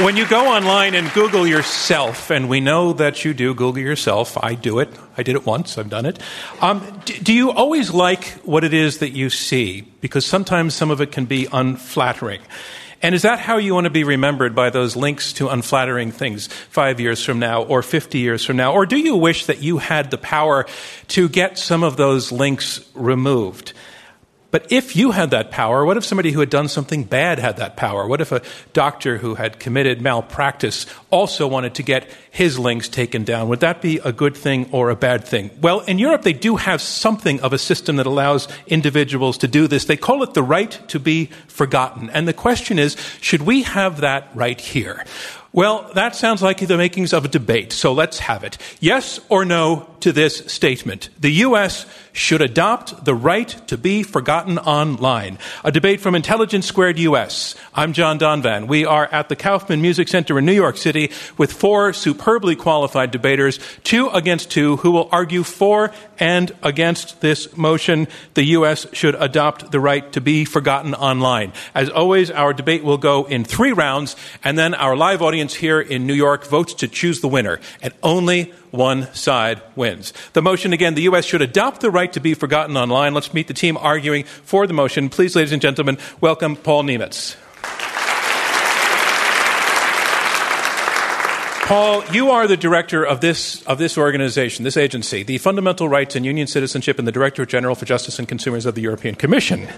When you go online and Google yourself, and we know that you do Google yourself, I do it. I did it once, I've done it. Um, do, do you always like what it is that you see? Because sometimes some of it can be unflattering. And is that how you want to be remembered by those links to unflattering things five years from now or 50 years from now? Or do you wish that you had the power to get some of those links removed? But if you had that power, what if somebody who had done something bad had that power? What if a doctor who had committed malpractice also wanted to get his links taken down? Would that be a good thing or a bad thing? Well, in Europe, they do have something of a system that allows individuals to do this. They call it the right to be forgotten. And the question is, should we have that right here? Well, that sounds like the makings of a debate, so let's have it. Yes or no to this statement. The U.S. should adopt the right to be forgotten online. A debate from Intelligence Squared US. I'm John Donvan. We are at the Kaufman Music Center in New York City with four superbly qualified debaters, two against two, who will argue for and against this motion. The U.S. should adopt the right to be forgotten online. As always, our debate will go in three rounds, and then our live audience here in New York votes to choose the winner. And only one side wins. The motion again, the U.S. should adopt the right to be forgotten online. Let's meet the team arguing for the motion. Please, ladies and gentlemen, welcome Paul Nemitz. Paul, you are the director of this, of this organization, this agency, the Fundamental Rights and Union Citizenship, and the Director General for Justice and Consumers of the European Commission,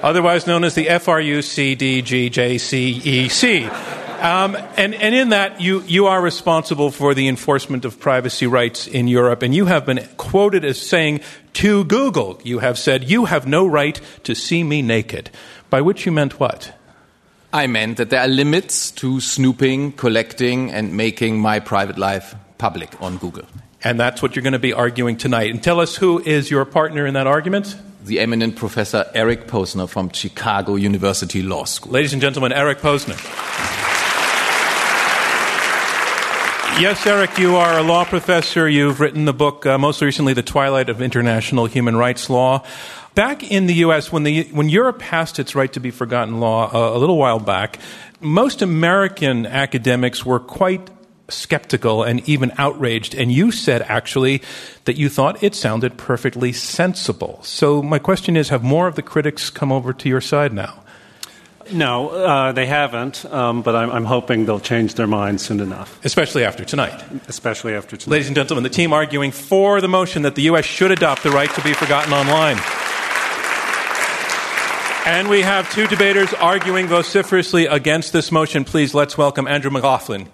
otherwise known as the FRUCDGJCEC. Um, and, and in that, you, you are responsible for the enforcement of privacy rights in Europe, and you have been quoted as saying to Google, you have said, You have no right to see me naked. By which you meant what? I meant that there are limits to snooping, collecting, and making my private life public on Google. And that's what you're going to be arguing tonight. And tell us who is your partner in that argument? The eminent professor Eric Posner from Chicago University Law School. Ladies and gentlemen, Eric Posner. Yes, Eric, you are a law professor. You've written the book, uh, most recently, The Twilight of International Human Rights Law. Back in the U.S., when, the, when Europe passed its right to be forgotten law uh, a little while back, most American academics were quite skeptical and even outraged. And you said, actually, that you thought it sounded perfectly sensible. So, my question is have more of the critics come over to your side now? No, uh, they haven't, um, but I'm, I'm, hoping they'll change their minds soon enough. Especially after tonight. Especially after tonight. Ladies and gentlemen, the team arguing for the motion that the U.S. should adopt the right to be forgotten online. And we have two debaters arguing vociferously against this motion. Please let's welcome Andrew McLaughlin.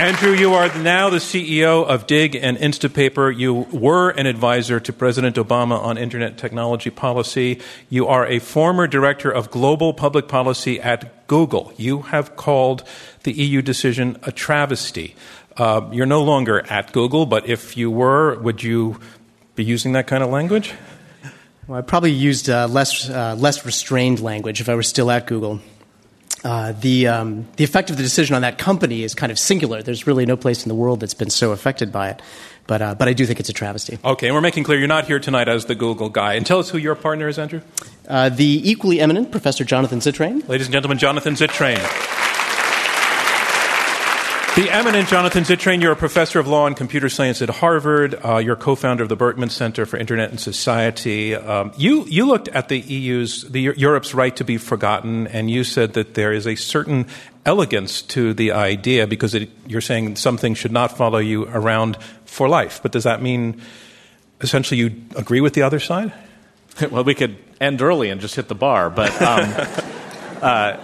Andrew, you are now the CEO of Digg and Instapaper. You were an advisor to President Obama on internet technology policy. You are a former director of global public policy at Google. You have called the EU decision a travesty. Uh, you're no longer at Google, but if you were, would you be using that kind of language? Well, I probably used uh, less, uh, less restrained language if I were still at Google. Uh, the, um, the effect of the decision on that company is kind of singular. There's really no place in the world that's been so affected by it. But, uh, but I do think it's a travesty. Okay, and we're making clear you're not here tonight as the Google guy. And tell us who your partner is, Andrew. Uh, the equally eminent Professor Jonathan Zittrain. Ladies and gentlemen, Jonathan Zittrain. The eminent Jonathan Zittrain, you're a professor of law and computer science at Harvard. Uh, you're co-founder of the Berkman Center for Internet and Society. Um, you you looked at the EU's, the Europe's right to be forgotten, and you said that there is a certain elegance to the idea because it, you're saying something should not follow you around for life. But does that mean essentially you agree with the other side? well, we could end early and just hit the bar, but um, uh,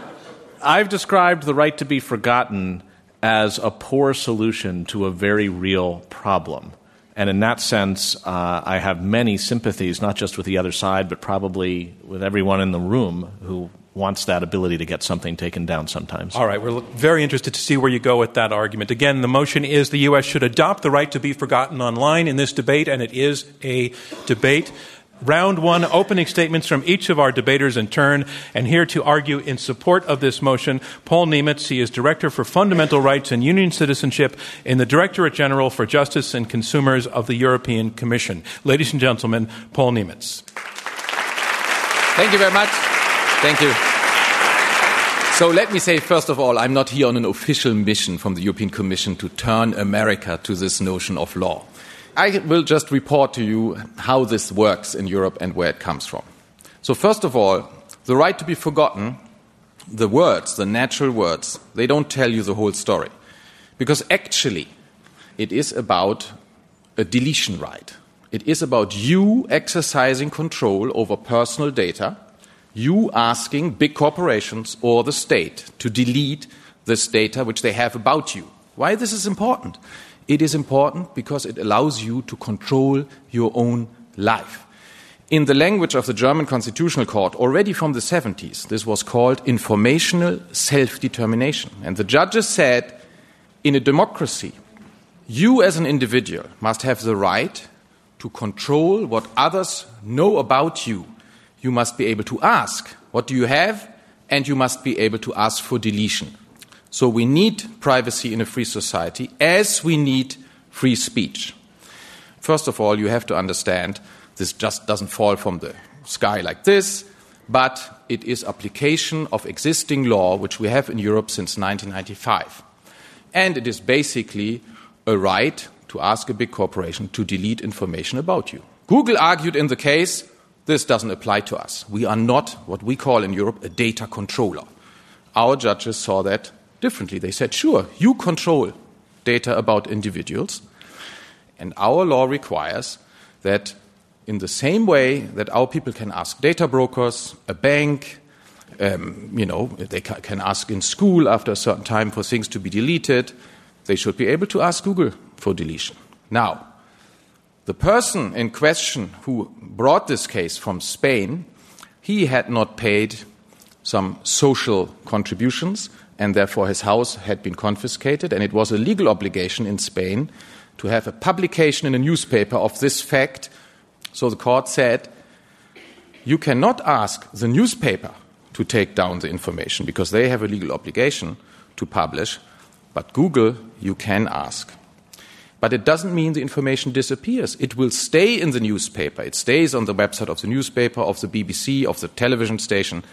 I've described the right to be forgotten as a poor solution to a very real problem. And in that sense, uh, I have many sympathies, not just with the other side, but probably with everyone in the room who wants that ability to get something taken down sometimes. All right, we're very interested to see where you go with that argument. Again, the motion is the U.S. should adopt the right to be forgotten online in this debate, and it is a debate. Round one, opening statements from each of our debaters in turn. And here to argue in support of this motion, Paul Nemitz. He is Director for Fundamental Rights and Union Citizenship in the Directorate General for Justice and Consumers of the European Commission. Ladies and gentlemen, Paul Nemitz. Thank you very much. Thank you. So let me say, first of all, I'm not here on an official mission from the European Commission to turn America to this notion of law. I will just report to you how this works in Europe and where it comes from. So, first of all, the right to be forgotten, the words, the natural words, they don't tell you the whole story. Because actually, it is about a deletion right. It is about you exercising control over personal data, you asking big corporations or the state to delete this data which they have about you. Why this is important? It is important because it allows you to control your own life. In the language of the German Constitutional Court, already from the 70s, this was called informational self determination. And the judges said in a democracy, you as an individual must have the right to control what others know about you. You must be able to ask, What do you have? And you must be able to ask for deletion. So we need privacy in a free society as we need free speech. First of all, you have to understand this just doesn't fall from the sky like this, but it is application of existing law which we have in Europe since 1995. And it is basically a right to ask a big corporation to delete information about you. Google argued in the case this doesn't apply to us. We are not what we call in Europe a data controller. Our judges saw that differently. They said, sure, you control data about individuals, and our law requires that in the same way that our people can ask data brokers, a bank, um, you know, they ca- can ask in school after a certain time for things to be deleted, they should be able to ask Google for deletion. Now, the person in question who brought this case from Spain, he had not paid some social contributions and therefore his house had been confiscated, and it was a legal obligation in Spain to have a publication in a newspaper of this fact. So the court said, you cannot ask the newspaper to take down the information because they have a legal obligation to publish, but Google you can ask. But it doesn't mean the information disappears. It will stay in the newspaper. It stays on the website of the newspaper, of the BBC, of the television station.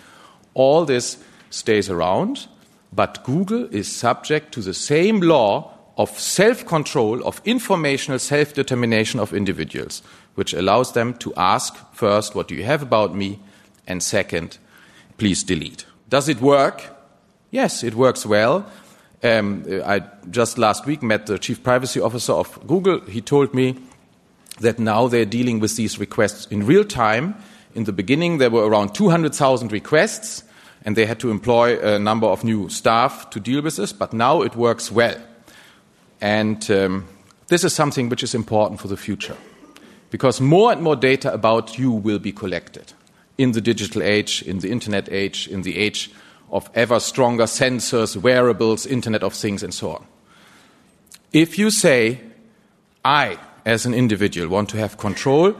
All this stays around, but Google is subject to the same law of self control, of informational self determination of individuals, which allows them to ask first, What do you have about me? and second, please delete. Does it work? Yes, it works well. Um, I just last week met the chief privacy officer of Google. He told me that now they're dealing with these requests in real time. In the beginning, there were around 200,000 requests and they had to employ a number of new staff to deal with this, but now it works well. And um, this is something which is important for the future because more and more data about you will be collected in the digital age, in the internet age, in the age of ever stronger sensors, wearables, Internet of Things, and so on. If you say, I, as an individual, want to have control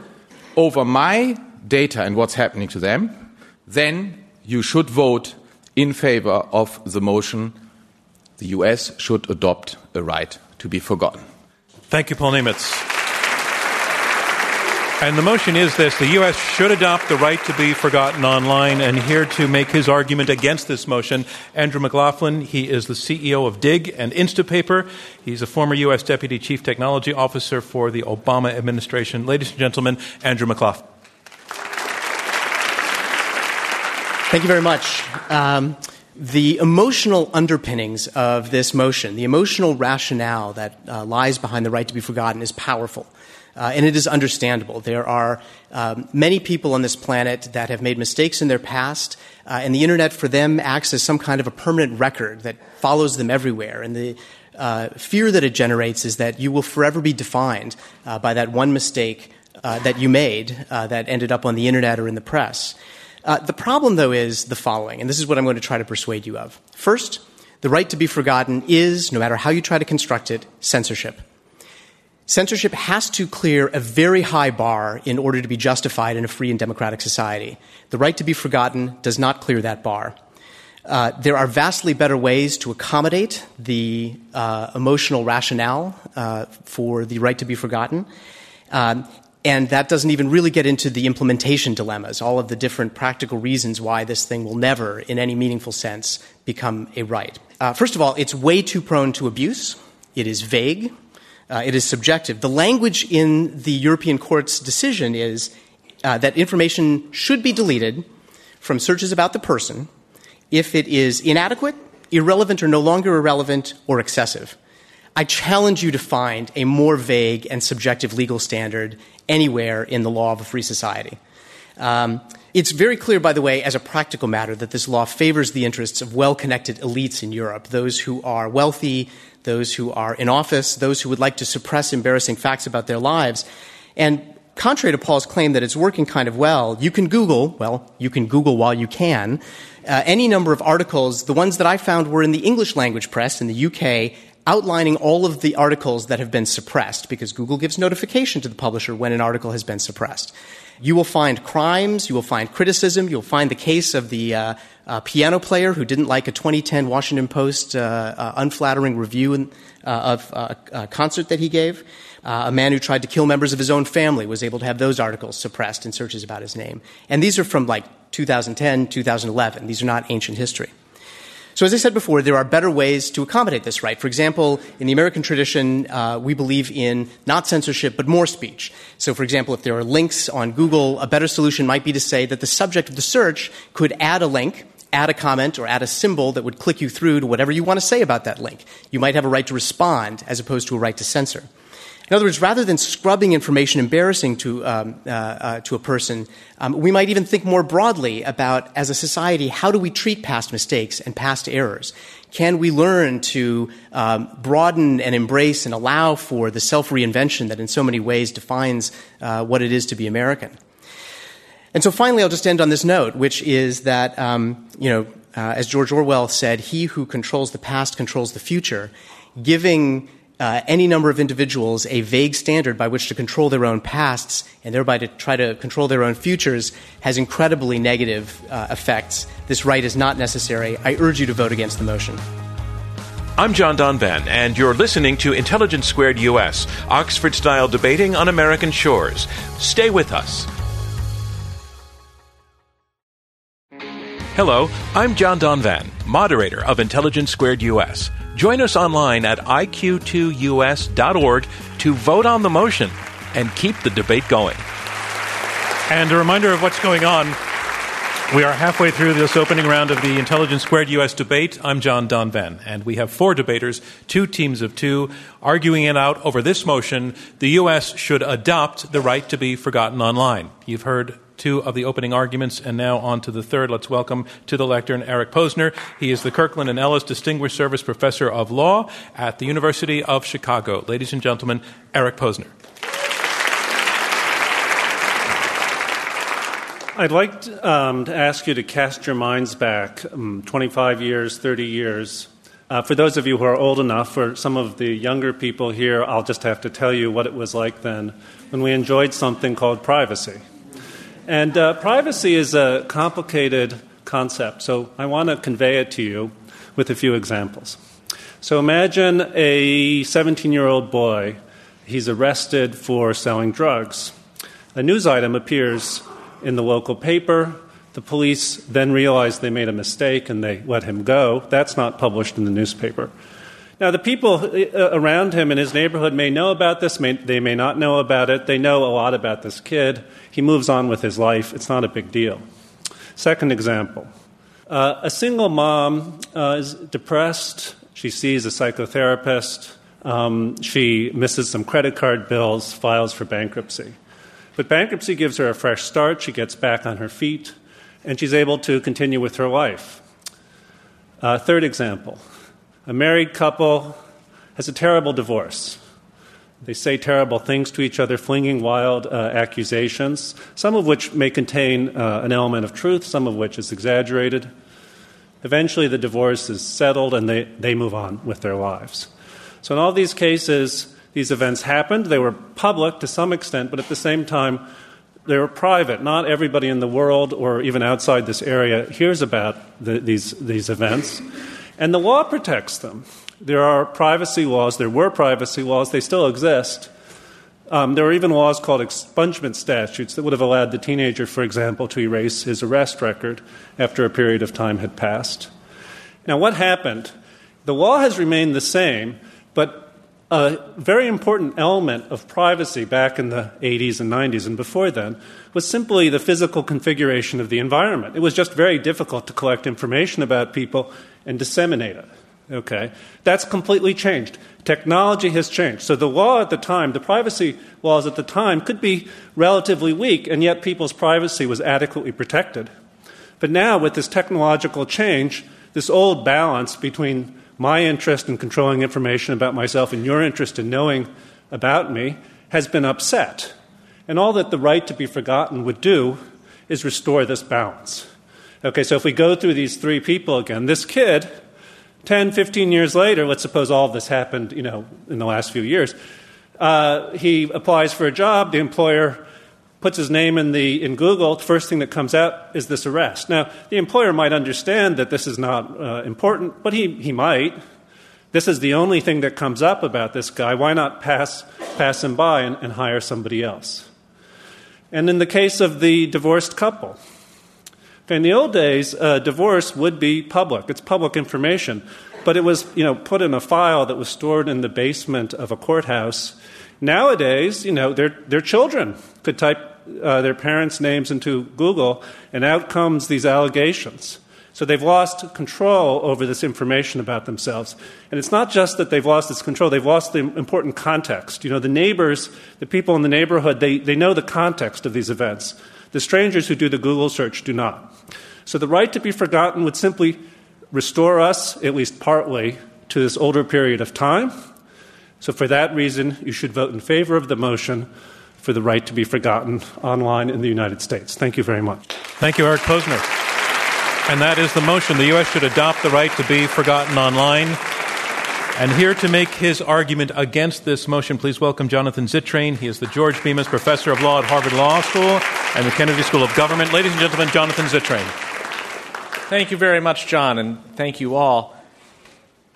over my data and what's happening to them, then you should vote in favor of the motion the US should adopt a right to be forgotten. Thank you, Paul Nemitz. And the motion is this the U.S. should adopt the right to be forgotten online. And here to make his argument against this motion, Andrew McLaughlin. He is the CEO of Digg and Instapaper. He's a former U.S. Deputy Chief Technology Officer for the Obama administration. Ladies and gentlemen, Andrew McLaughlin. Thank you very much. Um, the emotional underpinnings of this motion, the emotional rationale that uh, lies behind the right to be forgotten, is powerful. Uh, and it is understandable. There are um, many people on this planet that have made mistakes in their past, uh, and the internet for them acts as some kind of a permanent record that follows them everywhere. And the uh, fear that it generates is that you will forever be defined uh, by that one mistake uh, that you made that ended up on the internet or in the press. Uh, the problem, though, is the following, and this is what I'm going to try to persuade you of. First, the right to be forgotten is, no matter how you try to construct it, censorship. Censorship has to clear a very high bar in order to be justified in a free and democratic society. The right to be forgotten does not clear that bar. Uh, there are vastly better ways to accommodate the uh, emotional rationale uh, for the right to be forgotten. Um, and that doesn't even really get into the implementation dilemmas, all of the different practical reasons why this thing will never, in any meaningful sense, become a right. Uh, first of all, it's way too prone to abuse. It is vague. Uh, it is subjective. The language in the European Court's decision is uh, that information should be deleted from searches about the person if it is inadequate, irrelevant, or no longer irrelevant, or excessive. I challenge you to find a more vague and subjective legal standard anywhere in the law of a free society. Um, it's very clear, by the way, as a practical matter, that this law favors the interests of well connected elites in Europe, those who are wealthy, those who are in office, those who would like to suppress embarrassing facts about their lives. And contrary to Paul's claim that it's working kind of well, you can Google, well, you can Google while you can, uh, any number of articles. The ones that I found were in the English language press in the UK outlining all of the articles that have been suppressed because Google gives notification to the publisher when an article has been suppressed. You will find crimes, you will find criticism, you'll find the case of the uh, uh, piano player who didn't like a 2010 Washington Post uh, uh unflattering review in, uh, of uh, a concert that he gave. a man who tried to kill members of his own family was able to have those articles suppressed in searches about his name. And these are from like 2010, 2011. These are not ancient history. So, as I said before, there are better ways to accommodate this right. For example, in the American tradition, uh, we believe in not censorship, but more speech. So, for example, if there are links on Google, a better solution might be to say that the subject of the search could add a link add a comment or add a symbol that would click you through to whatever you want to say about that link. You might have a right to respond as opposed to a right to censor. In other words, rather than scrubbing information embarrassing to, um, uh, uh, to a person, um, we might even think more broadly about, as a society, how do we treat past mistakes and past errors? Can we learn to um, broaden and embrace and allow for the self reinvention that in so many ways defines uh, what it is to be American? And so finally, I'll just end on this note, which is that, um, you know, uh, as George Orwell said, he who controls the past controls the future. Giving uh, any number of individuals a vague standard by which to control their own pasts and thereby to try to control their own futures has incredibly negative uh, effects. This right is not necessary. I urge you to vote against the motion. I'm John Donvan, and you're listening to Intelligence Squared US, Oxford style debating on American shores. Stay with us. Hello, I'm John Donvan, moderator of Intelligence Squared US. Join us online at iq2us.org to vote on the motion and keep the debate going. And a reminder of what's going on. We are halfway through this opening round of the Intelligence Squared US debate. I'm John Donvan, and we have four debaters, two teams of two, arguing it out over this motion the U.S. should adopt the right to be forgotten online. You've heard two of the opening arguments, and now on to the third. Let's welcome to the lectern Eric Posner. He is the Kirkland and Ellis Distinguished Service Professor of Law at the University of Chicago. Ladies and gentlemen, Eric Posner. I'd like to, um, to, ask you to cast your minds back um, 25 years, 30 years. Uh, for those of you who are old enough, for some of the younger people here, I'll just have to tell you what it was like then when we enjoyed something called privacy. And uh, privacy is a complicated concept, so I want to convey it to you with a few examples. So imagine a 17 year old boy, he's arrested for selling drugs. A news item appears in the local paper. The police then realize they made a mistake and they let him go. That's not published in the newspaper. Now, the people uh, around him in his neighborhood may know about this, may, they may not know about it. They know a lot about this kid. He moves on with his life. It's not a big deal. Second example uh, a single mom uh, is depressed. She sees a psychotherapist. Um, she misses some credit card bills, files for bankruptcy. But bankruptcy gives her a fresh start. She gets back on her feet, and she's able to continue with her life. Uh, third example a married couple has a terrible divorce. They say terrible things to each other, flinging wild uh, accusations, some of which may contain uh, an element of truth, some of which is exaggerated. Eventually, the divorce is settled and they, they move on with their lives. So, in all these cases, these events happened. They were public to some extent, but at the same time, they were private. Not everybody in the world or even outside this area hears about the, these, these events. And the law protects them. There are privacy laws, there were privacy laws, they still exist. Um, there were even laws called expungement statutes that would have allowed the teenager, for example, to erase his arrest record after a period of time had passed. Now, what happened? The law has remained the same, but a very important element of privacy back in the 80s and 90s and before then was simply the physical configuration of the environment. It was just very difficult to collect information about people and disseminate it. Okay? That's completely changed. Technology has changed. So the law at the time, the privacy laws at the time, could be relatively weak, and yet people's privacy was adequately protected. But now, with this technological change, this old balance between my interest in controlling information about myself and your interest in knowing about me has been upset. And all that the right to be forgotten would do is restore this balance. Okay, so if we go through these three people again, this kid 10, 15 years later, let's suppose all of this happened, you know, in the last few years, uh, he applies for a job, the employer puts his name in, the, in Google, the first thing that comes out is this arrest. Now, the employer might understand that this is not uh, important, but he, he might. This is the only thing that comes up about this guy. Why not pass, pass him by and, and hire somebody else? And in the case of the divorced couple, in the old days, uh, divorce would be public. It's public information. But it was, you know, put in a file that was stored in the basement of a courthouse. Nowadays, you know, their, their children could type uh, their parents' names into Google, and out comes these allegations. So they've lost control over this information about themselves. And it's not just that they've lost this control, they've lost the important context. You know, the neighbors, the people in the neighborhood, they, they know the context of these events. The strangers who do the Google search do not. So the right to be forgotten would simply restore us, at least partly, to this older period of time. So for that reason, you should vote in favor of the motion for the right to be forgotten online in the United States. Thank you very much. Thank you, Eric Posner. And that is the motion. The U.S. should adopt the right to be forgotten online. And here to make his argument against this motion, please welcome Jonathan Zittrain. He is the George Bemis Professor of Law at Harvard Law School and the Kennedy School of Government. Ladies and gentlemen, Jonathan Zittrain. Thank you very much, John, and thank you all.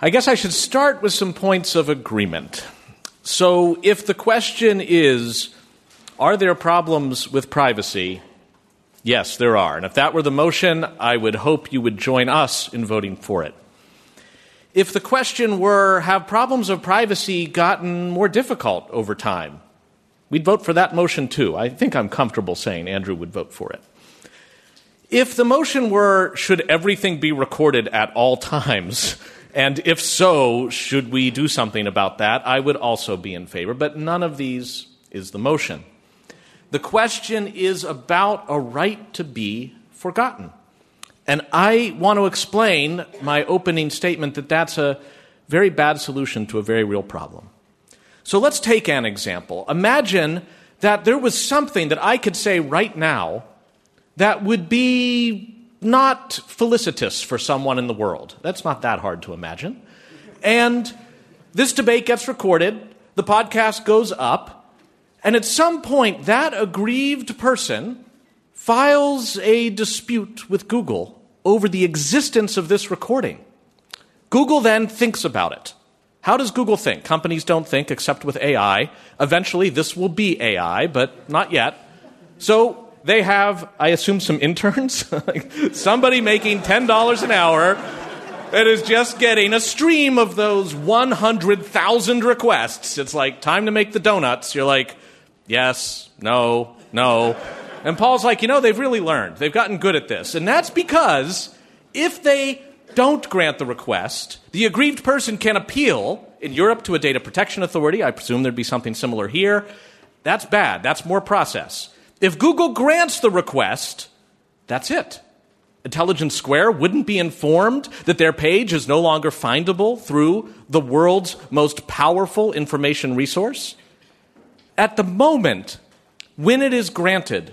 I guess I should start with some points of agreement. So, if the question is, are there problems with privacy? Yes, there are. And if that were the motion, I would hope you would join us in voting for it. If the question were, have problems of privacy gotten more difficult over time? We'd vote for that motion too. I think I'm comfortable saying Andrew would vote for it. If the motion were, should everything be recorded at all times? And if so, should we do something about that? I would also be in favor, but none of these is the motion. The question is about a right to be forgotten. And I want to explain my opening statement that that's a very bad solution to a very real problem. So let's take an example. Imagine that there was something that I could say right now that would be not felicitous for someone in the world. That's not that hard to imagine. And this debate gets recorded, the podcast goes up, and at some point, that aggrieved person files a dispute with Google over the existence of this recording. Google then thinks about it. How does Google think? Companies don't think except with AI. Eventually, this will be AI, but not yet. So they have, I assume, some interns, somebody making $10 an hour that is just getting a stream of those 100,000 requests. It's like, time to make the donuts. You're like, yes, no, no. And Paul's like, you know, they've really learned. They've gotten good at this. And that's because if they don't grant the request, the aggrieved person can appeal in Europe to a data protection authority. I presume there'd be something similar here. That's bad. That's more process. If Google grants the request, that's it. Intelligence Square wouldn't be informed that their page is no longer findable through the world's most powerful information resource? At the moment, when it is granted,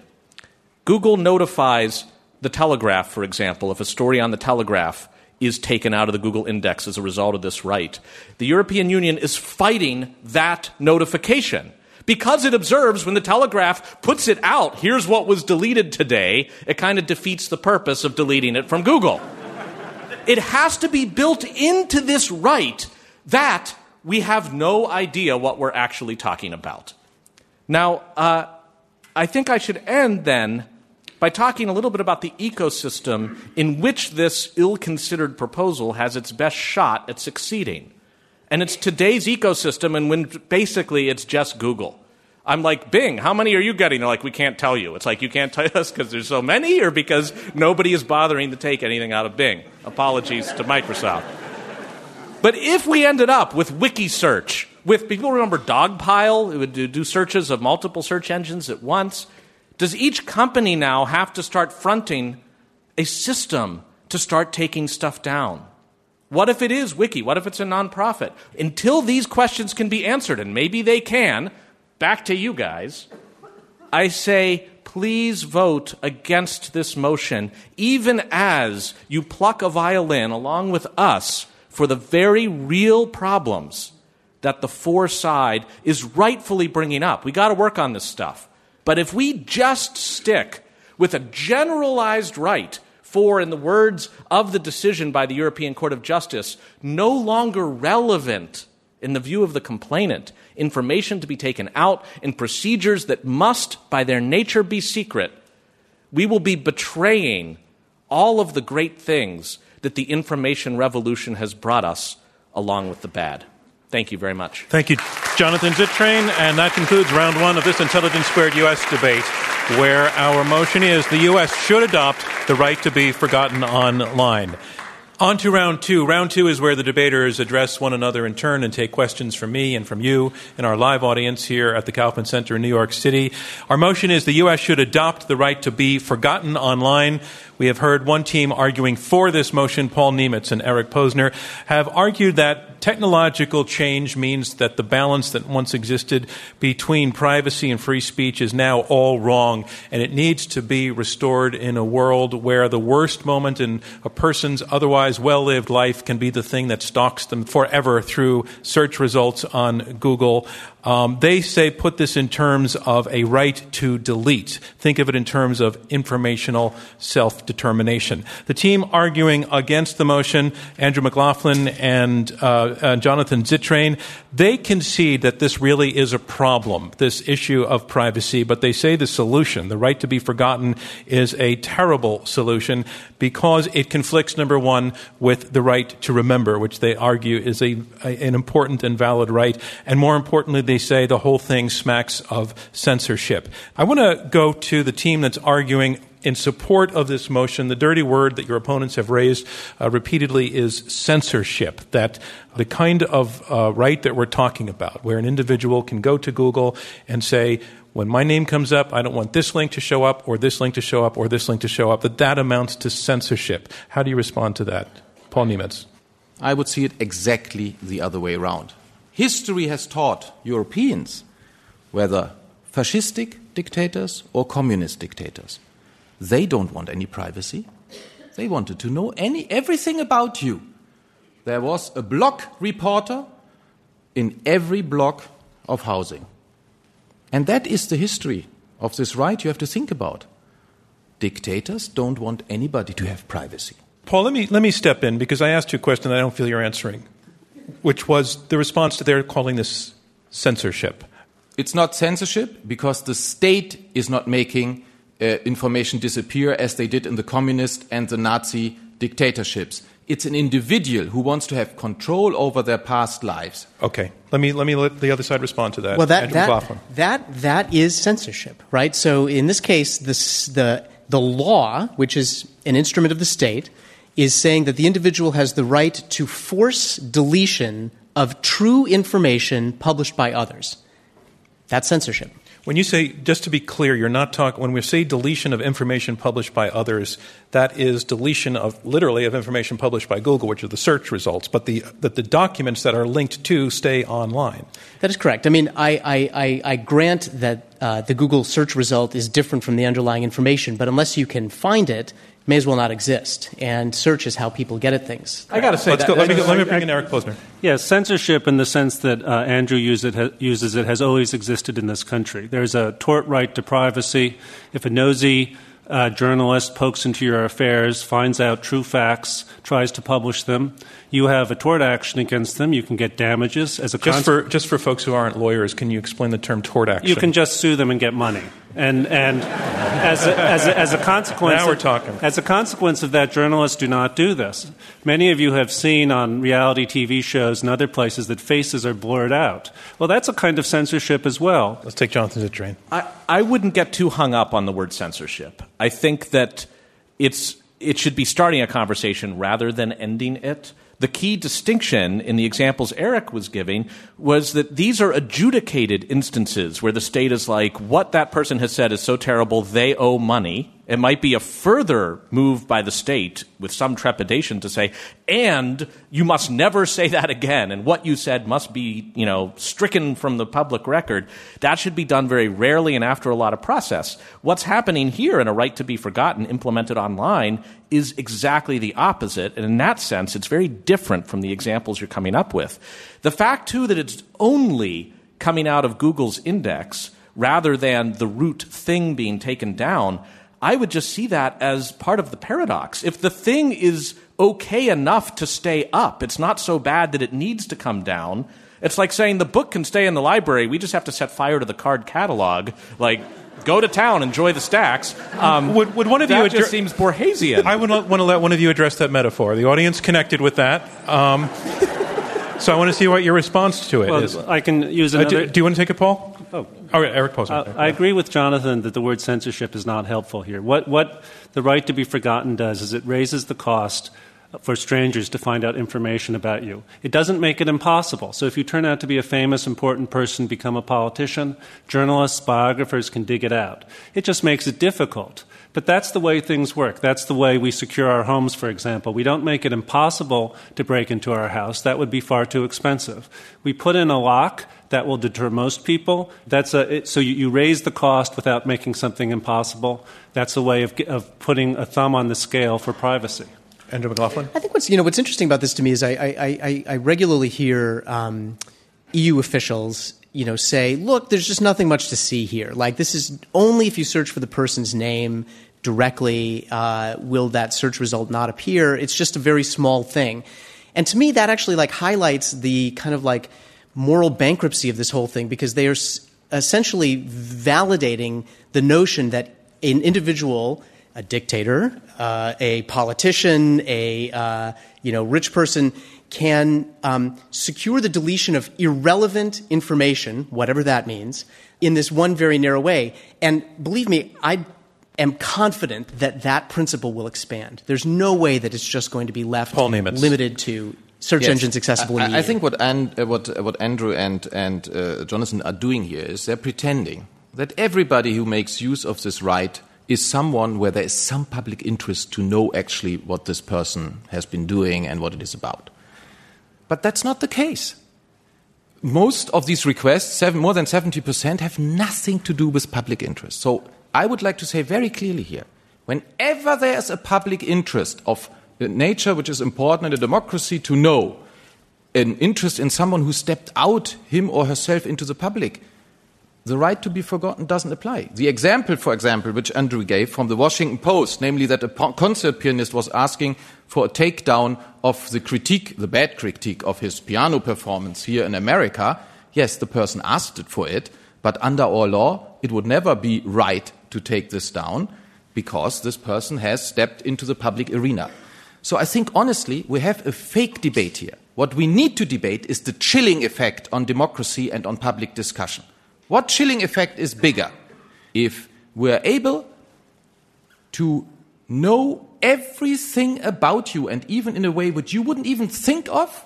Google notifies the Telegraph, for example, if a story on the Telegraph is taken out of the Google index as a result of this right. The European Union is fighting that notification because it observes when the Telegraph puts it out, here's what was deleted today, it kind of defeats the purpose of deleting it from Google. it has to be built into this right that we have no idea what we're actually talking about. Now, uh, I think I should end then by talking a little bit about the ecosystem in which this ill considered proposal has its best shot at succeeding. And it's today's ecosystem, and when basically it's just Google. I'm like, Bing, how many are you getting? They're like, we can't tell you. It's like, you can't tell us because there's so many or because nobody is bothering to take anything out of Bing. Apologies to Microsoft. But if we ended up with wiki search, with people remember Dogpile, it would do searches of multiple search engines at once. Does each company now have to start fronting a system to start taking stuff down? What if it is wiki? What if it's a nonprofit? Until these questions can be answered, and maybe they can, back to you guys, I say, please vote against this motion, even as you pluck a violin along with us for the very real problems that the for side is rightfully bringing up. We got to work on this stuff. But if we just stick with a generalized right for, in the words of the decision by the European Court of Justice, no longer relevant in the view of the complainant, information to be taken out in procedures that must, by their nature, be secret, we will be betraying all of the great things that the information revolution has brought us along with the bad. Thank you very much. Thank you, Jonathan Zittrain. And that concludes round one of this Intelligence Squared U.S. debate, where our motion is the U.S. should adopt the right to be forgotten online. On to round two. Round two is where the debaters address one another in turn and take questions from me and from you in our live audience here at the Kaufman Center in New York City. Our motion is the U.S. should adopt the right to be forgotten online. We have heard one team arguing for this motion, Paul Nemitz and Eric Posner, have argued that technological change means that the balance that once existed between privacy and free speech is now all wrong, and it needs to be restored in a world where the worst moment in a person's otherwise well lived life can be the thing that stalks them forever through search results on Google. Um, they say put this in terms of a right to delete. Think of it in terms of informational self determination. The team arguing against the motion, Andrew McLaughlin and uh, uh, Jonathan Zittrain, they concede that this really is a problem, this issue of privacy, but they say the solution, the right to be forgotten, is a terrible solution because it conflicts, number one, with the right to remember, which they argue is a, a an important and valid right. And more importantly, they say the whole thing smacks of censorship. I want to go to the team that's arguing in support of this motion, the dirty word that your opponents have raised uh, repeatedly is censorship. That the kind of uh, right that we're talking about, where an individual can go to Google and say, when my name comes up, I don't want this link to show up, or this link to show up, or this link to show up, that that amounts to censorship. How do you respond to that? Paul Nemitz. I would see it exactly the other way around. History has taught Europeans, whether fascistic dictators or communist dictators, they don't want any privacy. They wanted to know any, everything about you. There was a block reporter in every block of housing. And that is the history of this right you have to think about. Dictators don't want anybody to have privacy. Paul, let me, let me step in because I asked you a question I don't feel you're answering, which was the response to their calling this censorship. It's not censorship because the state is not making uh, information disappear as they did in the communist and the Nazi dictatorships. It's an individual who wants to have control over their past lives. Okay, let me let me let the other side respond to that. Well, that that, that, that is censorship, right? So in this case, this, the the law, which is an instrument of the state, is saying that the individual has the right to force deletion of true information published by others. That's censorship. When you say, just to be clear, you're not talking, when we say deletion of information published by others, that is deletion of literally of information published by Google, which are the search results, but the, that the documents that are linked to stay online. That is correct. I mean, I, I, I, I grant that uh, the Google search result is different from the underlying information, but unless you can find it, may as well not exist. And search is how people get at things. I got to say, Let's that, go. Let, me, let me bring in Eric Posner. Yeah, censorship in the sense that uh, Andrew it, ha, uses it has always existed in this country. There's a tort right to privacy. If a nosy uh, journalist pokes into your affairs, finds out true facts, tries to publish them, you have a tort action against them. You can get damages as a just for just for folks who aren't lawyers. Can you explain the term tort action? You can just sue them and get money. And and as a, as a, as a consequence, now we're talking. As a consequence of that, journalists do not do this. Many of you have seen on reality TV shows and other places that faces are blurred out. Well, that's a kind of censorship as well. Let's take Jonathan Zittrain. I, I wouldn't get too hung up on the word censorship. I think that it's it should be starting a conversation rather than ending it. The key distinction in the examples Eric was giving was that these are adjudicated instances where the state is like, what that person has said is so terrible, they owe money. It might be a further move by the state with some trepidation to say, and you must never say that again, and what you said must be, you know, stricken from the public record. That should be done very rarely and after a lot of process. What's happening here in a right to be forgotten implemented online is exactly the opposite, and in that sense, it's very different from the examples you're coming up with. The fact, too, that it's only coming out of Google's index rather than the root thing being taken down I would just see that as part of the paradox. If the thing is okay enough to stay up, it's not so bad that it needs to come down. It's like saying the book can stay in the library, we just have to set fire to the card catalog. Like, go to town, enjoy the stacks. Um, would, would one of that you addre- just seems Borgesian? I would want to let one of you address that metaphor. The audience connected with that. Um, so I want to see what your response to it well, is. I can use another. Uh, do, do, you want to take it, Paul? Oh, oh Eric Posner. Uh, I agree with Jonathan that the word censorship is not helpful here. What, what the right to be forgotten does is it raises the cost for strangers to find out information about you. It doesn't make it impossible. So if you turn out to be a famous, important person, become a politician, journalists, biographers can dig it out. It just makes it difficult. But that's the way things work. That's the way we secure our homes, for example. We don't make it impossible to break into our house. That would be far too expensive. We put in a lock that will deter most people. That's a, it, so you, you, raise the cost without making something impossible. That's a way of, of putting a thumb on the scale for privacy. Andrew McLaughlin? I think what's, you know, what's interesting about this to me is I, I, I, I regularly hear um, EU officials you know, say, look, there's just nothing much to see here. Like, this is only if you search for the person's name directly uh, will that search result not appear. It's just a very small thing. And to me, that actually like highlights the kind of like moral bankruptcy of this whole thing because they are s- essentially validating the notion that an individual, a dictator, uh, a politician, a uh, you know rich person can um, secure the deletion of irrelevant information, whatever that means, in this one very narrow way. And believe me, I am confident that that principle will expand. There's no way that it's just going to be left limited to search yes. engines accessible I, I think what, uh, what, uh, what Andrew and, and uh, Jonathan are doing here is they're pretending that everybody who makes use of this right is someone where there is some public interest to know actually what this person has been doing and what it is about. But that's not the case. Most of these requests, seven, more than 70%, have nothing to do with public interest. So I would like to say very clearly here whenever there is a public interest of nature which is important in a democracy to know, an interest in someone who stepped out him or herself into the public, the right to be forgotten doesn't apply. The example, for example, which Andrew gave from the Washington Post, namely that a concert pianist was asking for a takedown of the critique, the bad critique of his piano performance here in America, yes, the person asked it for it, but under our law, it would never be right to take this down because this person has stepped into the public arena. So I think honestly, we have a fake debate here. What we need to debate is the chilling effect on democracy and on public discussion. What chilling effect is bigger? If we're able to know everything about you and even in a way which you wouldn't even think of,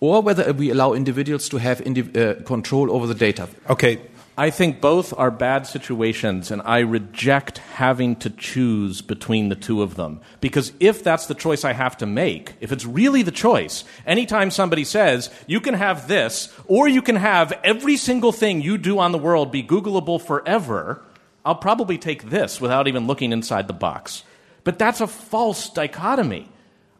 or whether we allow individuals to have uh, control over the data. Okay, I think both are bad situations, and I reject having to choose between the two of them. Because if that's the choice I have to make, if it's really the choice, anytime somebody says, you can have this, or you can have every single thing you do on the world be Googleable forever, I'll probably take this without even looking inside the box. But that's a false dichotomy.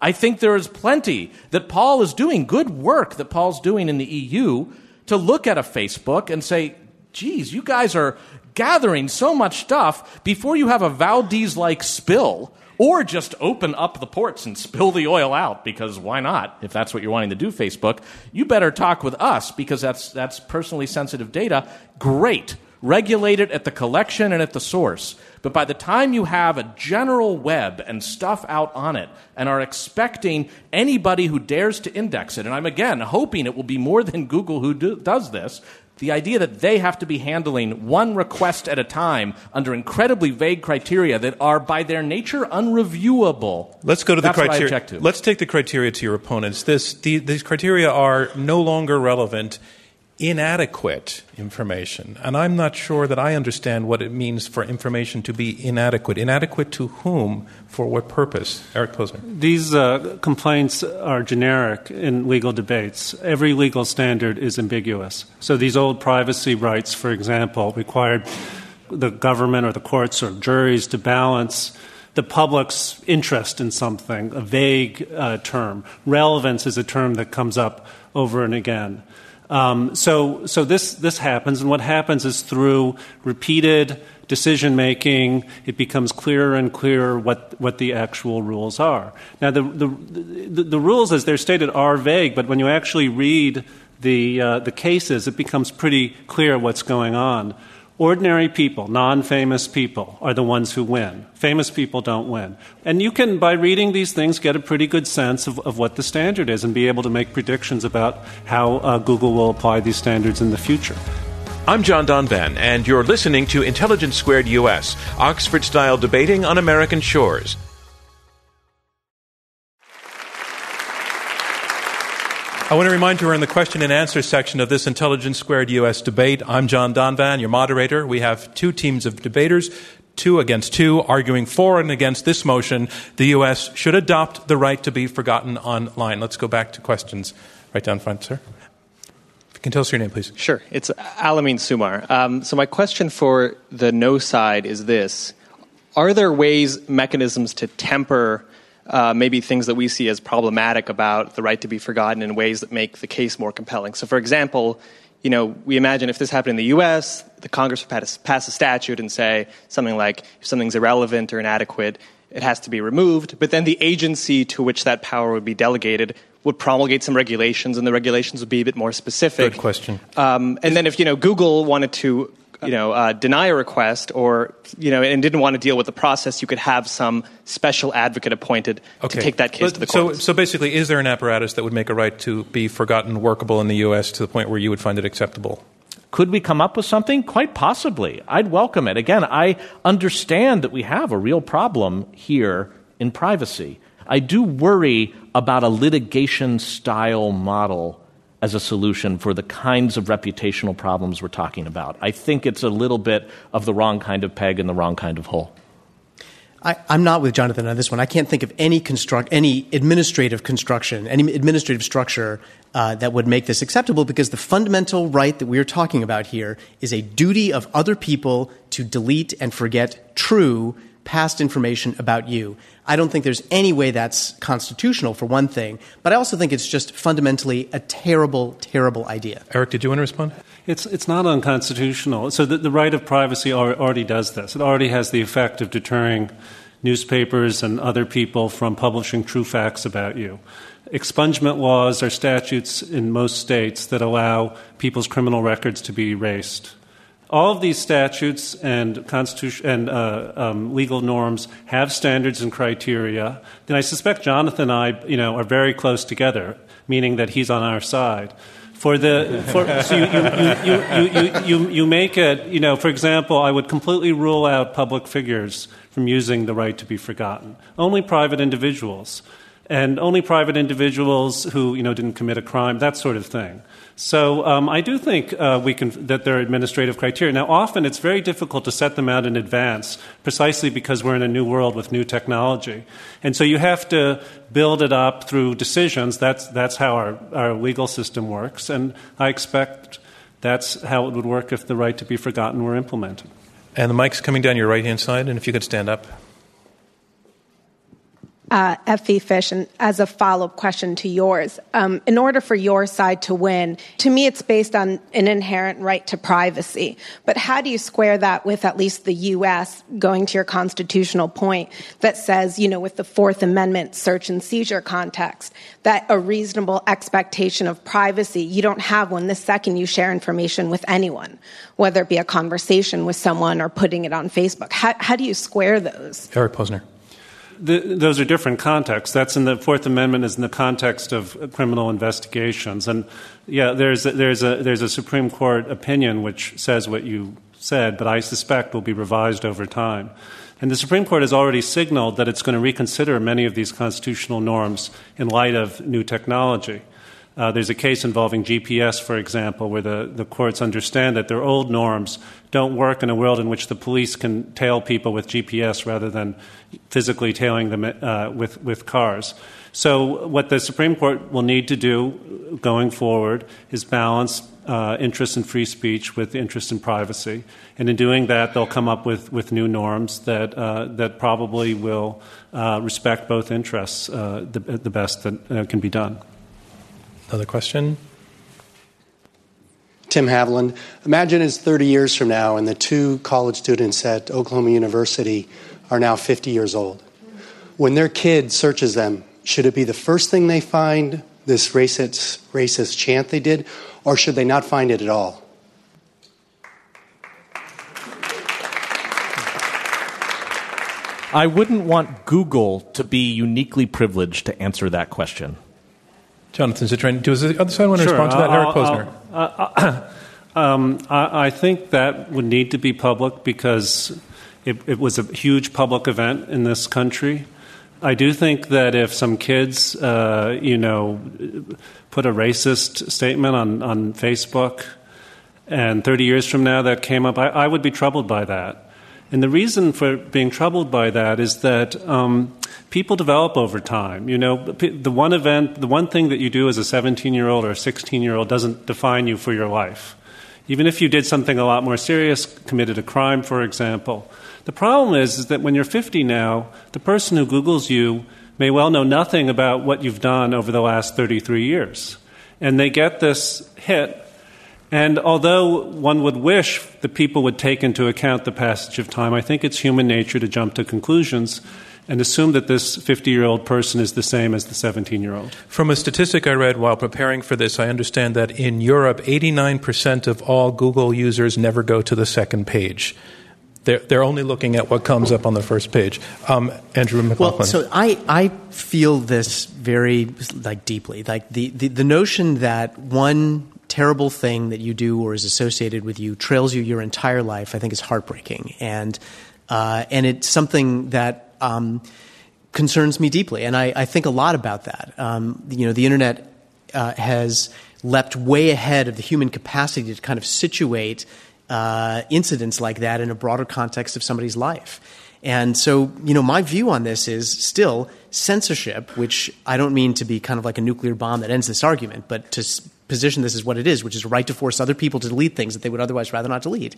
I think there is plenty that Paul is doing, good work that Paul's doing in the EU, to look at a Facebook and say, geez, you guys are gathering so much stuff before you have a Valdez like spill, or just open up the ports and spill the oil out, because why not? If that's what you're wanting to do, Facebook, you better talk with us because that's, that's personally sensitive data. Great. Regulate it at the collection and at the source. But by the time you have a general web and stuff out on it and are expecting anybody who dares to index it, and I'm again hoping it will be more than Google who do, does this, the idea that they have to be handling one request at a time under incredibly vague criteria that are by their nature unreviewable. Let's go to the That's what I criteria. Let's take the criteria to your opponents. This, the, these criteria are no longer relevant. Inadequate information. And I'm not sure that I understand what it means for information to be inadequate. Inadequate to whom? For what purpose? Eric Posner. These uh, complaints are generic in legal debates. Every legal standard is ambiguous. So these old privacy rights, for example, required the government or the courts or juries to balance the public's interest in something, a vague uh, term. Relevance is a term that comes up over and again. Um, so, so this this happens, and what happens is through repeated decision making, it becomes clearer and clearer what what the actual rules are. Now, the the the, the rules as they're stated are vague, but when you actually read the uh, the cases, it becomes pretty clear what's going on. Ordinary people, non famous people, are the ones who win. Famous people don't win. And you can, by reading these things, get a pretty good sense of, of what the standard is and be able to make predictions about how uh, Google will apply these standards in the future. I'm John Donvan, and you're listening to Intelligence Squared US, Oxford style debating on American shores. I want to remind you we're in the question and answer section of this Intelligence Squared US debate. I'm John Donvan, your moderator. We have two teams of debaters, two against two, arguing for and against this motion. The U.S. should adopt the right to be forgotten online. Let's go back to questions. Right down front, sir. You can tell us your name, please. Sure. It's Alamin Sumar. Um, so, my question for the no side is this Are there ways, mechanisms to temper uh, maybe things that we see as problematic about the right to be forgotten in ways that make the case more compelling? So, for example, you know, we imagine if this happened in the U.S., the Congress would pass, a statute and say something like, if something's irrelevant or inadequate, it has to be removed. But then the agency to which that power would be delegated would promulgate some regulations, and the regulations would be a bit more specific. Good question. Um, and then if you know Google wanted to you know uh, deny a request or you know and didn't want to deal with the process, you could have some special advocate appointed Okay. to take that case But- to the court. so, so basically, is there an apparatus that would make a right to be forgotten workable in the U.S. to the point where you would find it acceptable? Could we come up with something? Quite possibly. I'd welcome it. Again, I understand that we have a real problem here in privacy. I do worry about a litigation style model as a solution for the kinds of reputational problems we're talking about. I think it's a little bit of the wrong kind of peg in the wrong kind of hole. I, I'm not with Jonathan on this one. I can't think of any construct, any administrative construction, any administrative structure uh, that would make this acceptable because the fundamental right that we are talking about here is a duty of other people to delete and forget true past information about you. I don't think there's any way that's constitutional for one thing, but I also think it's just fundamentally a terrible, terrible idea. Eric, did you want to respond? It's, it's not unconstitutional. So the, the right of privacy already does this. It already has the effect of deterring newspapers and other people from publishing true facts about you. Expungement laws are statutes in most states that allow people's criminal records to be erased. All of these statutes and constitution and uh, um, legal norms have standards and criteria. And I suspect Jonathan and I, you know, are very close together, meaning that he's on our side. For the for, so you, you, you, you, make it, you know, for example, I would completely rule out public figures from using the right to be forgotten. Only private individuals. and only private individuals who you know didn't commit a crime, that sort of thing. So um, I do think uh, we can that there are administrative criteria. Now, often it's very difficult to set them out in advance, precisely because we're in a new world with new technology, and so you have to build it up through decisions. That's that's how our, our legal system works, and I expect that's how it would work if the right to be forgotten were implemented. And the mic's coming down your right hand side, and if you could stand up uh, Effie Fish, and as a follow up question to yours, um, in order for your side to win, to me it's based on an inherent right to privacy. But how do you square that with at least the U.S. going to your constitutional point that says, you know, with the Fourth Amendment search and seizure context, that a reasonable expectation of privacy, you don't have one the second you share information with anyone, whether it be a conversation with someone or putting it on Facebook? How, how do you square those? Eric Posner. The, those are different contexts. That's in the Fourth Amendment is in the context of criminal investigations, and yeah, there's a, there's a there's a Supreme Court opinion which says what you said, but I suspect will be revised over time. And the Supreme Court has already signaled that it's going to reconsider many of these constitutional norms in light of new technology. Uh, there's a case involving GPS, for example, where the, the courts understand that their old norms don't work in a world in which the police can tail people with GPS rather than physically tailing them uh, with, with cars. So, what the Supreme Court will need to do going forward is balance uh, interest in free speech with interest in privacy. And in doing that, they'll come up with, with new norms that, uh, that probably will uh, respect both interests uh, the, the best that can be done. Another question? Tim Haviland. Imagine it's 30 years from now, and the two college students at Oklahoma University are now 50 years old. When their kid searches them, should it be the first thing they find, this racist, racist chant they did, or should they not find it at all? I wouldn't want Google to be uniquely privileged to answer that question. Jonathan Zittrain, does the other side want to sure. respond to that? I'll, Eric Posner. I'll, uh, um, I, I, think that would need to be public because it, it, was a huge public event in this country. I do think that if some kids, uh, you know, put a racist statement on, on Facebook, and 30 years from now that came up, I, I would be troubled by that. And the reason for being troubled by that is that um, people develop over time. You know, the one event, the one thing that you do as a 17 year old or a 16 year old doesn't define you for your life. Even if you did something a lot more serious, committed a crime, for example. The problem is, is that when you're 50 now, the person who Googles you may well know nothing about what you've done over the last 33 years. And they get this hit and although one would wish that people would take into account the passage of time, I think it's human nature to jump to conclusions and assume that this 50 year old person is the same as the 17 year old. From a statistic I read while preparing for this, I understand that in Europe, 89% of all Google users never go to the second page. They're, they're only looking at what comes up on the first page. Um, Andrew McLaughlin. Well, so I, I feel this very like deeply. Like the, the, the notion that one terrible thing that you do or is associated with you trails you your entire life, I think is heartbreaking. And, uh, and it's something that um, concerns me deeply. And I, I, think a lot about that. Um, you know, the internet uh, has leapt way ahead of the human capacity to kind of situate uh, incidents like that in a broader context of somebody's life. And so, you know, my view on this is still censorship, which I don't mean to be kind of like a nuclear bomb that ends this argument, but to position this is what it is, which is a right to force other people to delete things that they would otherwise rather not delete,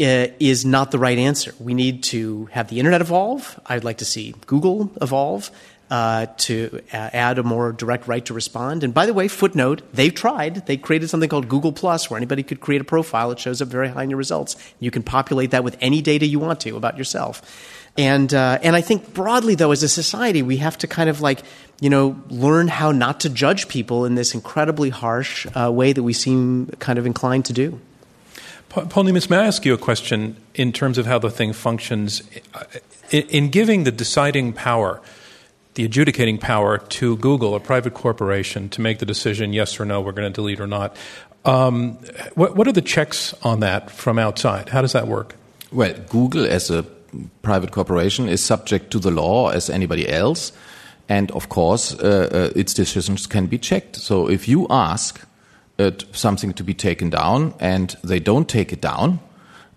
uh, is not the right answer. We need to have the internet evolve. I'd like to see Google evolve. Uh, to uh, add a more direct right to respond. And by the way, footnote, they've tried. They created something called Google Plus where anybody could create a profile. It shows up very high in your results. You can populate that with any data you want to about yourself. And, uh, and I think broadly, though, as a society, we have to kind of like, you know, learn how not to judge people in this incredibly harsh uh, way that we seem kind of inclined to do. Paul Nemitz, may I ask you a question in terms of how the thing functions? In giving the deciding power, the adjudicating power to Google, a private corporation, to make the decision yes or no, we're going to delete or not, um, what, what are the checks on that from outside? How does that work? Well, Google, as a private corporation is subject to the law as anybody else. And of course, uh, uh, its decisions can be checked. So if you ask uh, something to be taken down and they don't take it down,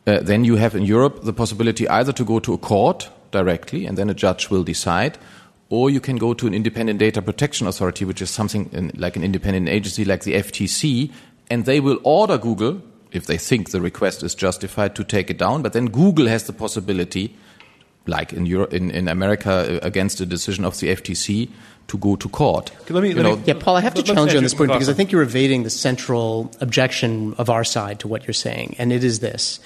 uh, then you have in Europe the possibility either to go to a court directly and then a judge will decide, or you can go to an independent data protection authority, which is something in, like an independent agency like the FTC, and they will order Google, if they think the request is justified, to take it down. But then Google has the possibility, like in, Europe, in, in America, uh, against the decision of the FTC, to go to court. Let me, let know, me- Yeah, Paul, I have to challenge you on this point because I think you're evading the central objection of our side to what you're saying, and it is this.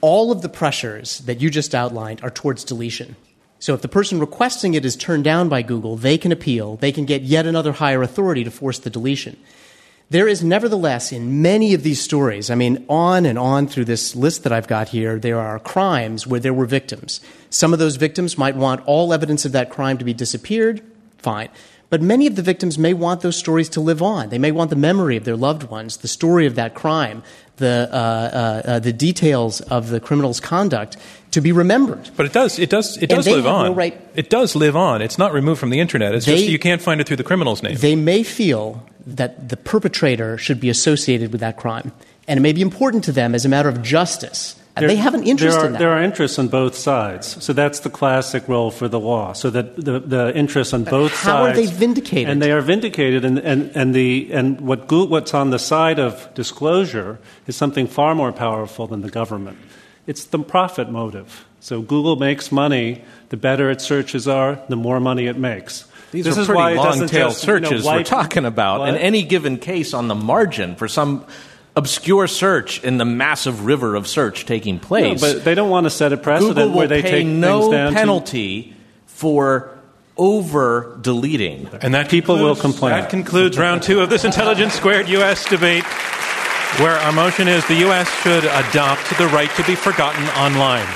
All of the pressures that you just outlined are towards deletion. So if the person requesting it is turned down by Google, they can appeal, they can get yet another higher authority to force the deletion. There is nevertheless in many of these stories, I mean, on and on through this list that I've got here, there are crimes where there were victims. Some of those victims might want all evidence of that crime to be disappeared, fine. But many of the victims may want those stories to live on. They may want the memory of their loved ones, the story of that crime, the, uh, uh, uh, the details of the criminal's conduct to be remembered. But it does. It does. It And does live on. no right- It does live on. It's not removed from the internet. It's They- just you can't find it through the criminal's name. They may feel that the perpetrator should be associated with that crime. And it may be important to them as a matter of justice. And There- they have an interest there are, in that. There are interests on both sides. So that's the classic role for the law. So that the, the interests on both sides. how are they vindicated? And they are vindicated. And, and, and, the, and what what's on the side of disclosure is something far more powerful than the government. It's the profit motive. So Google makes money. The better its searches are, the more money it makes. These this are is pretty why it doesn't long-tail just, you know, searches we're talking about. What? In any given case, on the margin for some obscure search in the massive river of search taking No, place, but they don't want to set a precedent Google will where they pay take no things down to- penalty for over deleting. And that People will complain. That concludes round two of this Intelligence Squared U.S. debate, where our motion is the U.S. should adopt the right to be forgotten online.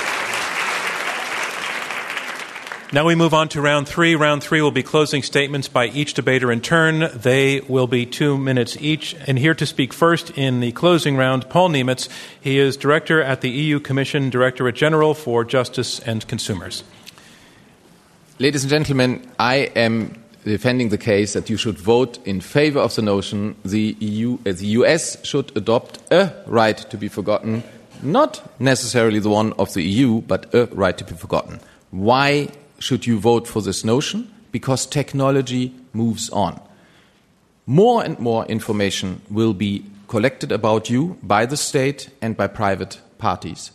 Now we move on to round three. Round three will be closing statements by each debater in turn. They will be two minutes each. And here to speak first in the closing round, Paul Nemitz. He is director at the EU Commission, Directorate General for Justice and Consumers. Ladies and gentlemen, I am defending the case that you should vote in favor of the notion the EU, uh, the US should adopt a right to be forgotten, not necessarily the one of the EU, but a right to be forgotten. Why should you vote for this notion? Because technology moves on. More and more information will be collected about you by the state and by private parties.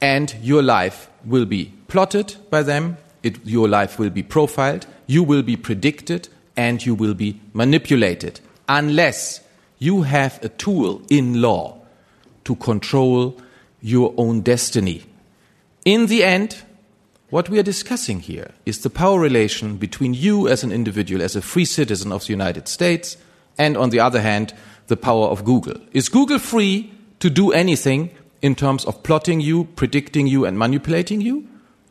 And your life will be plotted by them, it, your life will be profiled, you will be predicted, and you will be manipulated unless you have a tool in law to control your own destiny. In the end, what we are discussing here is the power relation between you as an individual, as a free citizen of the United States, and on the other hand, the power of Google. Is Google free to do anything in terms of plotting you, predicting you, and manipulating you?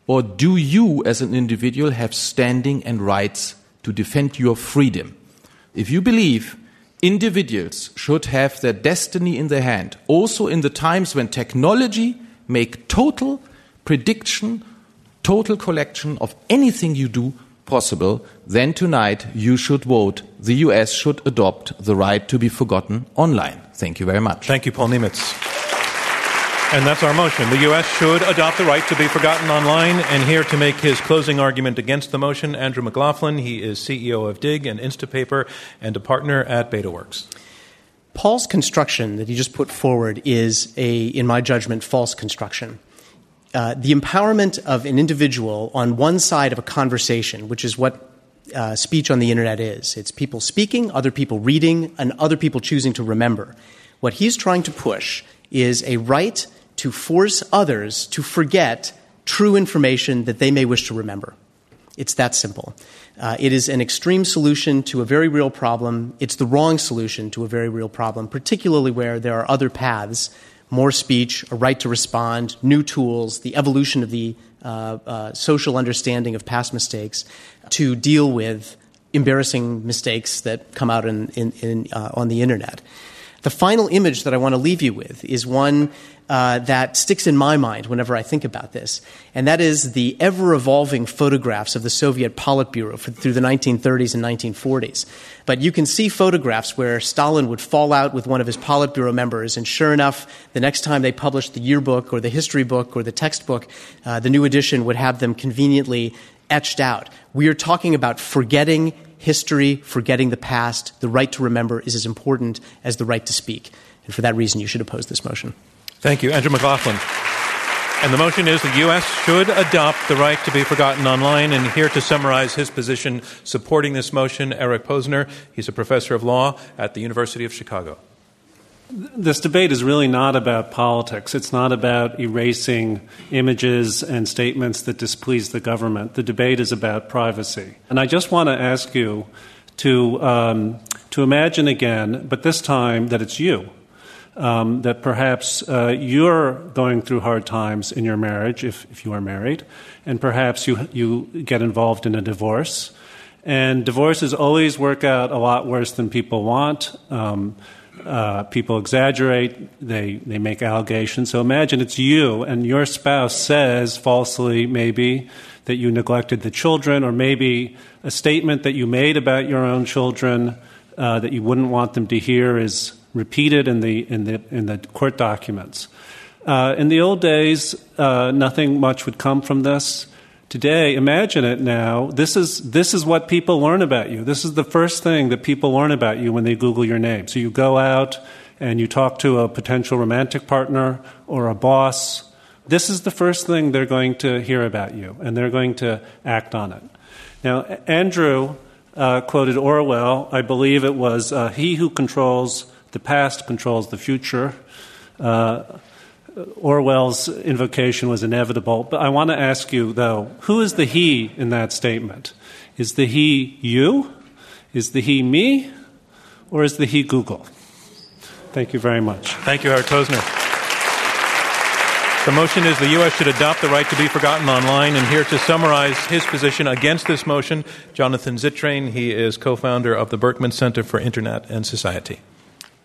Or do you as an individual have standing and rights to defend your freedom? If you believe individuals should have their destiny in their hand, also in the times when technology make total prediction, total collection of anything you do possible, then tonight you should vote the US should adopt the right to be forgotten online. Thank you very much. Thank you, Paul Nemitz. And that's our motion. The U.S. should adopt the right to be forgotten online. And here to make his closing argument against the motion, Andrew McLaughlin. He is CEO of Digg and Instapaper and a partner at BetaWorks. Paul's construction that he just put forward is a, in my judgment, false construction. Uh, the empowerment of an individual on one side of a conversation, which is what uh, speech on the internet is. It's people speaking, other people reading, and other people choosing to remember. What he's trying to push is a right to force others to forget true information that they may wish to remember. It's that simple. Uh, it is an extreme solution to a very real problem. It's the wrong solution to a very real problem, particularly where there are other paths more speech, a right to respond, new tools, the evolution of the uh, uh, social understanding of past mistakes to deal with embarrassing mistakes that come out in, in, in, uh, on the internet. The final image that I want to leave you with is one uh, that sticks in my mind whenever I think about this, and that is the ever evolving photographs of the Soviet Politburo for, through the 1930s and 1940s. But you can see photographs where Stalin would fall out with one of his Politburo members, and sure enough, the next time they published the yearbook or the history book or the textbook, uh, the new edition would have them conveniently etched out. We are talking about forgetting history, forgetting the past. The right to remember is as important as the right to speak. And for that reason, you should oppose this motion. Thank you. Andrew McLaughlin. And the motion is the U.S. should adopt the right to be forgotten online. And here to summarize his position supporting this motion, Eric Posner. He's a professor of law at the University of Chicago. This debate is really not about politics. It's not about erasing images and statements that displease the government. The debate is about privacy. And I just want to ask you to, um, to imagine again, but this time that it's you um, that perhaps uh, you're going through hard times in your marriage, if, if you are married, and perhaps you, you get involved in a divorce. And divorces always work out a lot worse than people want. Um, uh, people exaggerate, they, they make allegations. So imagine it's you, and your spouse says falsely, maybe, that you neglected the children, or maybe a statement that you made about your own children uh, that you wouldn't want them to hear is repeated in the, in the, in the court documents. Uh, in the old days, uh, nothing much would come from this. Today, imagine it now. This is, this is what people learn about you. This is the first thing that people learn about you when they Google your name. So you go out and you talk to a potential romantic partner or a boss. This is the first thing they're going to hear about you, and they're going to act on it. Now, Andrew uh, quoted Orwell. I believe it was uh, He who controls the past controls the future. Uh, Orwell's invocation was inevitable. But I want to ask you, though, who is the he in that statement? Is the he you? Is the he me? Or is the he Google? Thank you very much. Thank you, Howard Posner. The motion is the U.S. should adopt the right to be forgotten online. And here to summarize his position against this motion, Jonathan Zittrain. He is co founder of the Berkman Center for Internet and Society.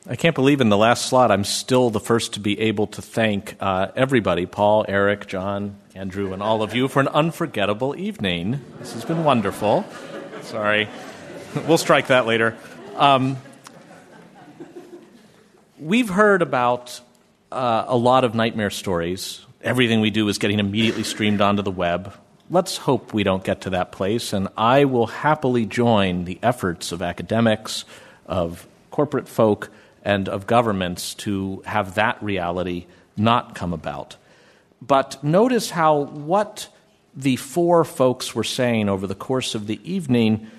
I can't believe in the last slot I'm still the first to be able to thank uh, everybody Paul, Eric, John, Andrew, and all of you for an unforgettable evening. This has been wonderful. Sorry. we'll strike that later. Um, we've heard about uh, a lot of nightmare stories. Everything we do is getting immediately streamed onto the web. Let's hope we don't get to that place, and I will happily join the efforts of academics, of corporate folk and of governments to have that reality not come about. But notice how what the four folks were saying over the course of the evening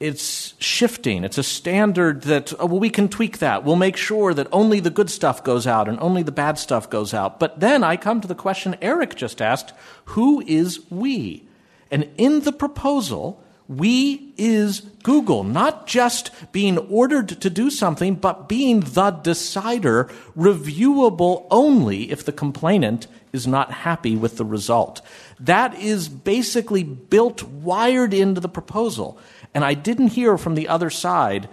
it's shifting. It's a standard that, oh, well, we can tweak that. We'll make sure that only the good stuff goes out and only the bad stuff goes out. But then I come to the question Eric just asked who is we? And in the proposal, we is Google, not just being ordered to do something, but being the decider, reviewable only if the complainant is not happy with the result. That is basically built, wired into the proposal. And I didn't hear from the other side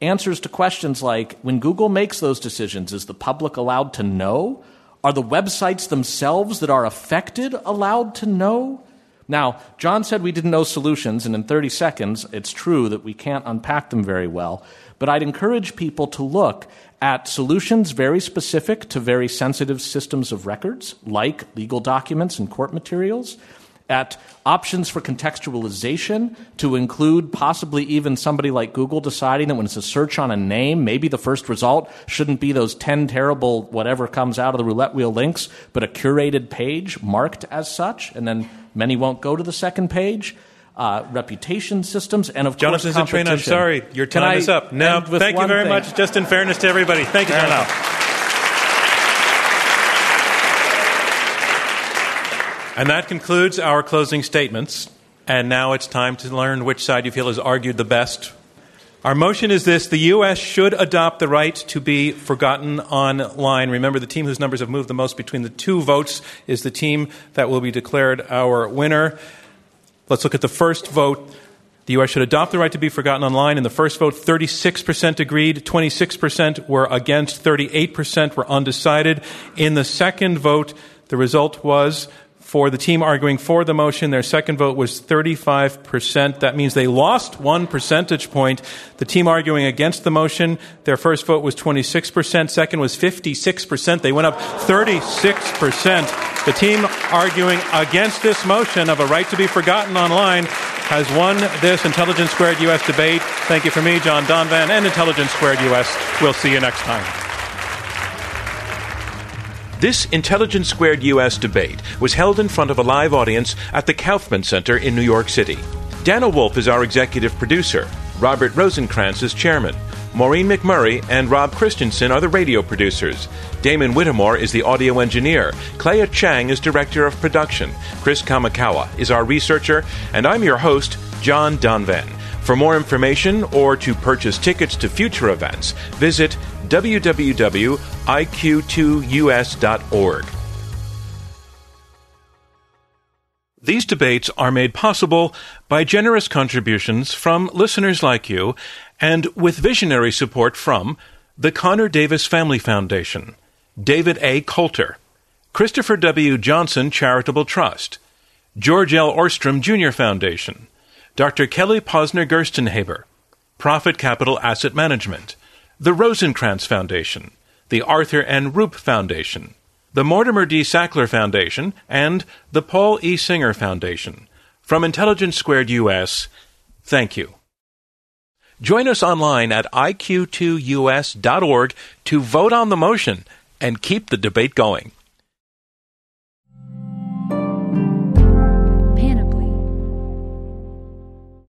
answers to questions like when Google makes those decisions, is the public allowed to know? Are the websites themselves that are affected allowed to know? Now, John said we didn't know solutions, and in 30 seconds, it's true that we can't unpack them very well. But I'd encourage people to look at solutions very specific to very sensitive systems of records, like legal documents and court materials, at options for contextualization to include possibly even somebody like Google deciding that when it's a search on a name, maybe the first result shouldn't be those 10 terrible whatever comes out of the roulette wheel links, but a curated page marked as such, and then Many won't go to the second page. Uh, reputation systems, and of Jonathan course, competition. I'm sorry, your time is up. No, thank you very thing? much. Just in fairness to everybody, thank you, Fair Jonathan. And that concludes our closing statements. And now it's time to learn which side you feel has argued the best. Our motion is this the U.S. should adopt the right to be forgotten online. Remember, the team whose numbers have moved the most between the two votes is the team that will be declared our winner. Let's look at the first vote. The U.S. should adopt the right to be forgotten online. In the first vote, 36% agreed, 26% were against, 38% were undecided. In the second vote, the result was for the team arguing for the motion, their second vote was 35%. That means they lost one percentage point. The team arguing against the motion, their first vote was 26%, second was 56%. They went up 36%. The team arguing against this motion of a right to be forgotten online has won this Intelligence Squared US debate. Thank you for me, John Donvan, and Intelligence Squared US. We'll see you next time. This Intelligence Squared US debate was held in front of a live audience at the Kaufman Center in New York City. Dana Wolf is our executive producer. Robert Rosenkrantz is chairman. Maureen McMurray and Rob Christensen are the radio producers. Damon Whittemore is the audio engineer. Clea Chang is director of production. Chris Kamikawa is our researcher. And I'm your host, John Donvan. For more information or to purchase tickets to future events, visit www.iq2us.org. These debates are made possible by generous contributions from listeners like you and with visionary support from the Connor Davis Family Foundation, David A. Coulter, Christopher W. Johnson Charitable Trust, George L. Ohrstrom Jr. Foundation, Dr. Kelly Posner Gerstenhaber, Prophet Capital Asset Management, the Rosenkrantz Foundation, the Arthur N. Rupe Foundation, the Mortimer D. Sackler Foundation, and the Paul E. Singer Foundation. From Intelligence Squared US, thank you. Join us online at iq2us.org to vote on the motion and keep the debate going.